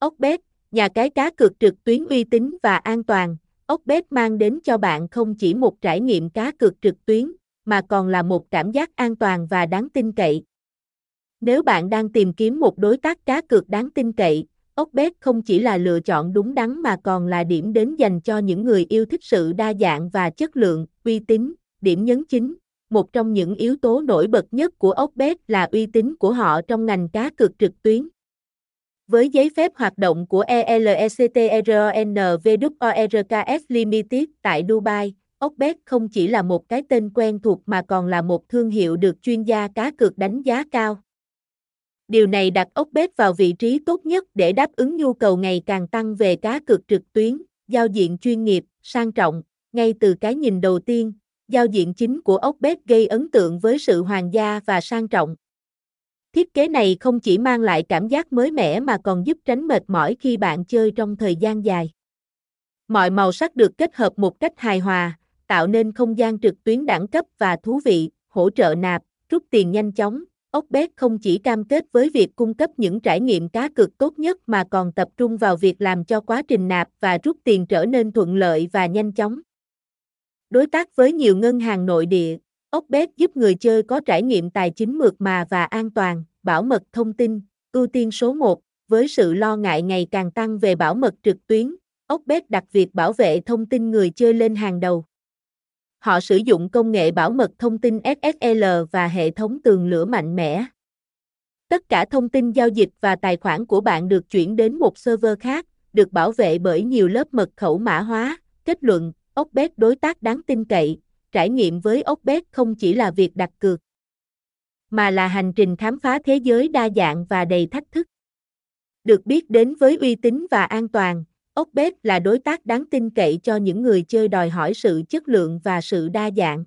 Okbet, nhà cái cá cược trực tuyến uy tín và an toàn. Okbet mang đến cho bạn không chỉ một trải nghiệm cá cược trực tuyến, mà còn là một cảm giác an toàn và đáng tin cậy. Nếu bạn đang tìm kiếm một đối tác cá cược đáng tin cậy, Okbet không chỉ là lựa chọn đúng đắn mà còn là điểm đến dành cho những người yêu thích sự đa dạng và chất lượng, uy tín, điểm nhấn chính. Một trong những yếu tố nổi bật nhất của Okbet là uy tín của họ trong ngành cá cược trực tuyến. Với giấy phép hoạt động của ELECTRONVWORKS Limited tại Dubai, Oxbet không chỉ là một cái tên quen thuộc mà còn là một thương hiệu được chuyên gia cá cược đánh giá cao. Điều này đặt Oxbet vào vị trí tốt nhất để đáp ứng nhu cầu ngày càng tăng về cá cược trực tuyến, giao diện chuyên nghiệp, sang trọng. Ngay từ cái nhìn đầu tiên, giao diện chính của Oxbet gây ấn tượng với sự hoàng gia và sang trọng. Thiết kế này không chỉ mang lại cảm giác mới mẻ mà còn giúp tránh mệt mỏi khi bạn chơi trong thời gian dài. Mọi màu sắc được kết hợp một cách hài hòa, tạo nên không gian trực tuyến đẳng cấp và thú vị, hỗ trợ nạp, rút tiền nhanh chóng. Okbet không chỉ cam kết với việc cung cấp những trải nghiệm cá cược tốt nhất mà còn tập trung vào việc làm cho quá trình nạp và rút tiền trở nên thuận lợi và nhanh chóng. Đối tác với nhiều ngân hàng nội địa, Okbet giúp người chơi có trải nghiệm tài chính mượt mà và an toàn, bảo mật thông tin, ưu tiên số 1, với sự lo ngại ngày càng tăng về bảo mật trực tuyến, Okbet đặt việc bảo vệ thông tin người chơi lên hàng đầu. Họ sử dụng công nghệ bảo mật thông tin SSL và hệ thống tường lửa mạnh mẽ. Tất cả thông tin giao dịch và tài khoản của bạn được chuyển đến một server khác, được bảo vệ bởi nhiều lớp mật khẩu mã hóa. Kết luận, Okbet đối tác đáng tin cậy, trải nghiệm với Okbet không chỉ là việc đặt cược, mà là hành trình khám phá thế giới đa dạng và đầy thách thức. Được biết đến với uy tín và an toàn, Okbet là đối tác đáng tin cậy cho những người chơi đòi hỏi sự chất lượng và sự đa dạng.